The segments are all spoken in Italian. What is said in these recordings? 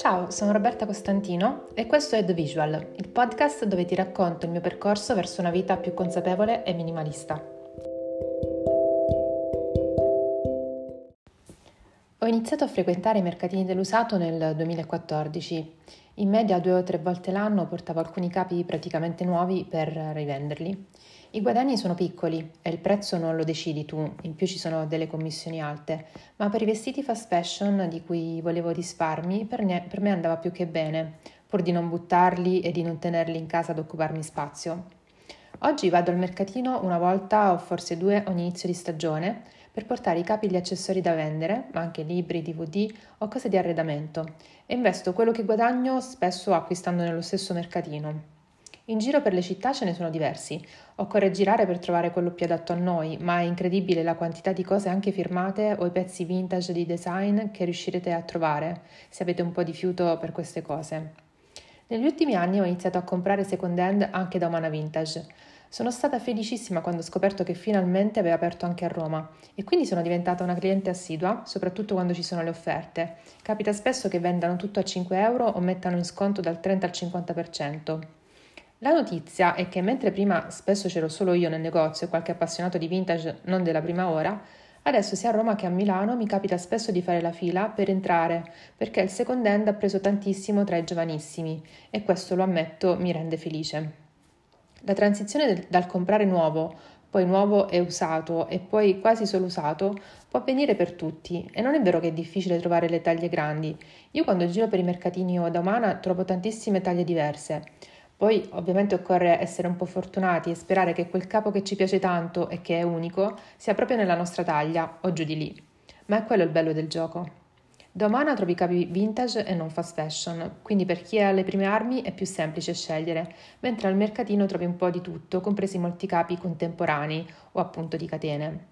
Ciao, sono Roberta Costantino e questo è The Visual, il podcast dove ti racconto il mio percorso verso una vita più consapevole e minimalista. Iniziato a frequentare i mercatini dell'usato nel 2014. In media due o tre volte l'anno portavo alcuni capi praticamente nuovi per rivenderli. I guadagni sono piccoli e il prezzo non lo decidi tu, in più ci sono delle commissioni alte, ma per i vestiti fast fashion di cui volevo risparmi per, ne- per me andava più che bene, pur di non buttarli e di non tenerli in casa ad occuparmi spazio. Oggi vado al mercatino una volta o forse due ogni inizio di stagione per portare i capi e gli accessori da vendere, ma anche libri, DVD o cose di arredamento, e investo quello che guadagno spesso acquistando nello stesso mercatino. In giro per le città ce ne sono diversi. Occorre girare per trovare quello più adatto a noi, ma è incredibile la quantità di cose anche firmate o i pezzi vintage di design che riuscirete a trovare se avete un po' di fiuto per queste cose. Negli ultimi anni ho iniziato a comprare second hand anche da Umana Vintage. Sono stata felicissima quando ho scoperto che finalmente aveva aperto anche a Roma e quindi sono diventata una cliente assidua, soprattutto quando ci sono le offerte. Capita spesso che vendano tutto a 5 euro o mettano in sconto dal 30 al 50%. La notizia è che mentre prima spesso c'ero solo io nel negozio e qualche appassionato di vintage non della prima ora, adesso sia a Roma che a Milano mi capita spesso di fare la fila per entrare, perché il second hand ha preso tantissimo tra i giovanissimi e questo lo ammetto mi rende felice. La transizione dal comprare nuovo, poi nuovo e usato e poi quasi solo usato può avvenire per tutti e non è vero che è difficile trovare le taglie grandi. Io quando giro per i mercatini o da umana trovo tantissime taglie diverse. Poi ovviamente occorre essere un po' fortunati e sperare che quel capo che ci piace tanto e che è unico sia proprio nella nostra taglia o giù di lì. Ma è quello il bello del gioco. Da Omana trovi capi vintage e non fast fashion, quindi per chi è alle prime armi è più semplice scegliere, mentre al mercatino trovi un po' di tutto, compresi molti capi contemporanei o appunto di catene.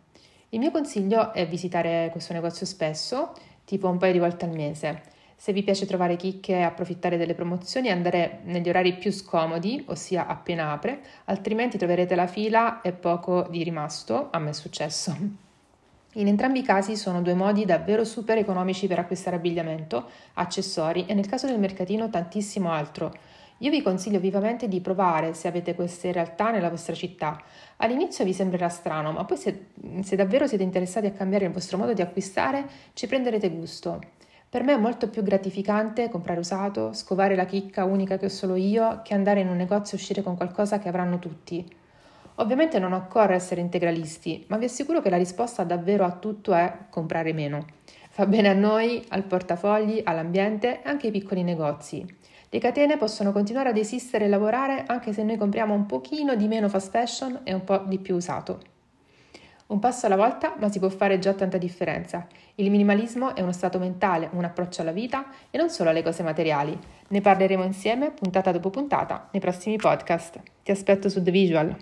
Il mio consiglio è visitare questo negozio spesso, tipo un paio di volte al mese. Se vi piace trovare chicche e approfittare delle promozioni, andare negli orari più scomodi, ossia appena apre, altrimenti troverete la fila e poco di rimasto, a me è successo. In entrambi i casi sono due modi davvero super economici per acquistare abbigliamento, accessori e nel caso del mercatino tantissimo altro. Io vi consiglio vivamente di provare se avete queste realtà nella vostra città. All'inizio vi sembrerà strano, ma poi se, se davvero siete interessati a cambiare il vostro modo di acquistare, ci prenderete gusto. Per me è molto più gratificante comprare usato, scovare la chicca unica che ho solo io, che andare in un negozio e uscire con qualcosa che avranno tutti. Ovviamente non occorre essere integralisti, ma vi assicuro che la risposta davvero a tutto è comprare meno. Fa bene a noi, al portafogli, all'ambiente e anche ai piccoli negozi. Le catene possono continuare ad esistere e lavorare anche se noi compriamo un pochino di meno fast fashion e un po' di più usato. Un passo alla volta, ma si può fare già tanta differenza. Il minimalismo è uno stato mentale, un approccio alla vita e non solo alle cose materiali. Ne parleremo insieme puntata dopo puntata nei prossimi podcast. Ti aspetto su The Visual.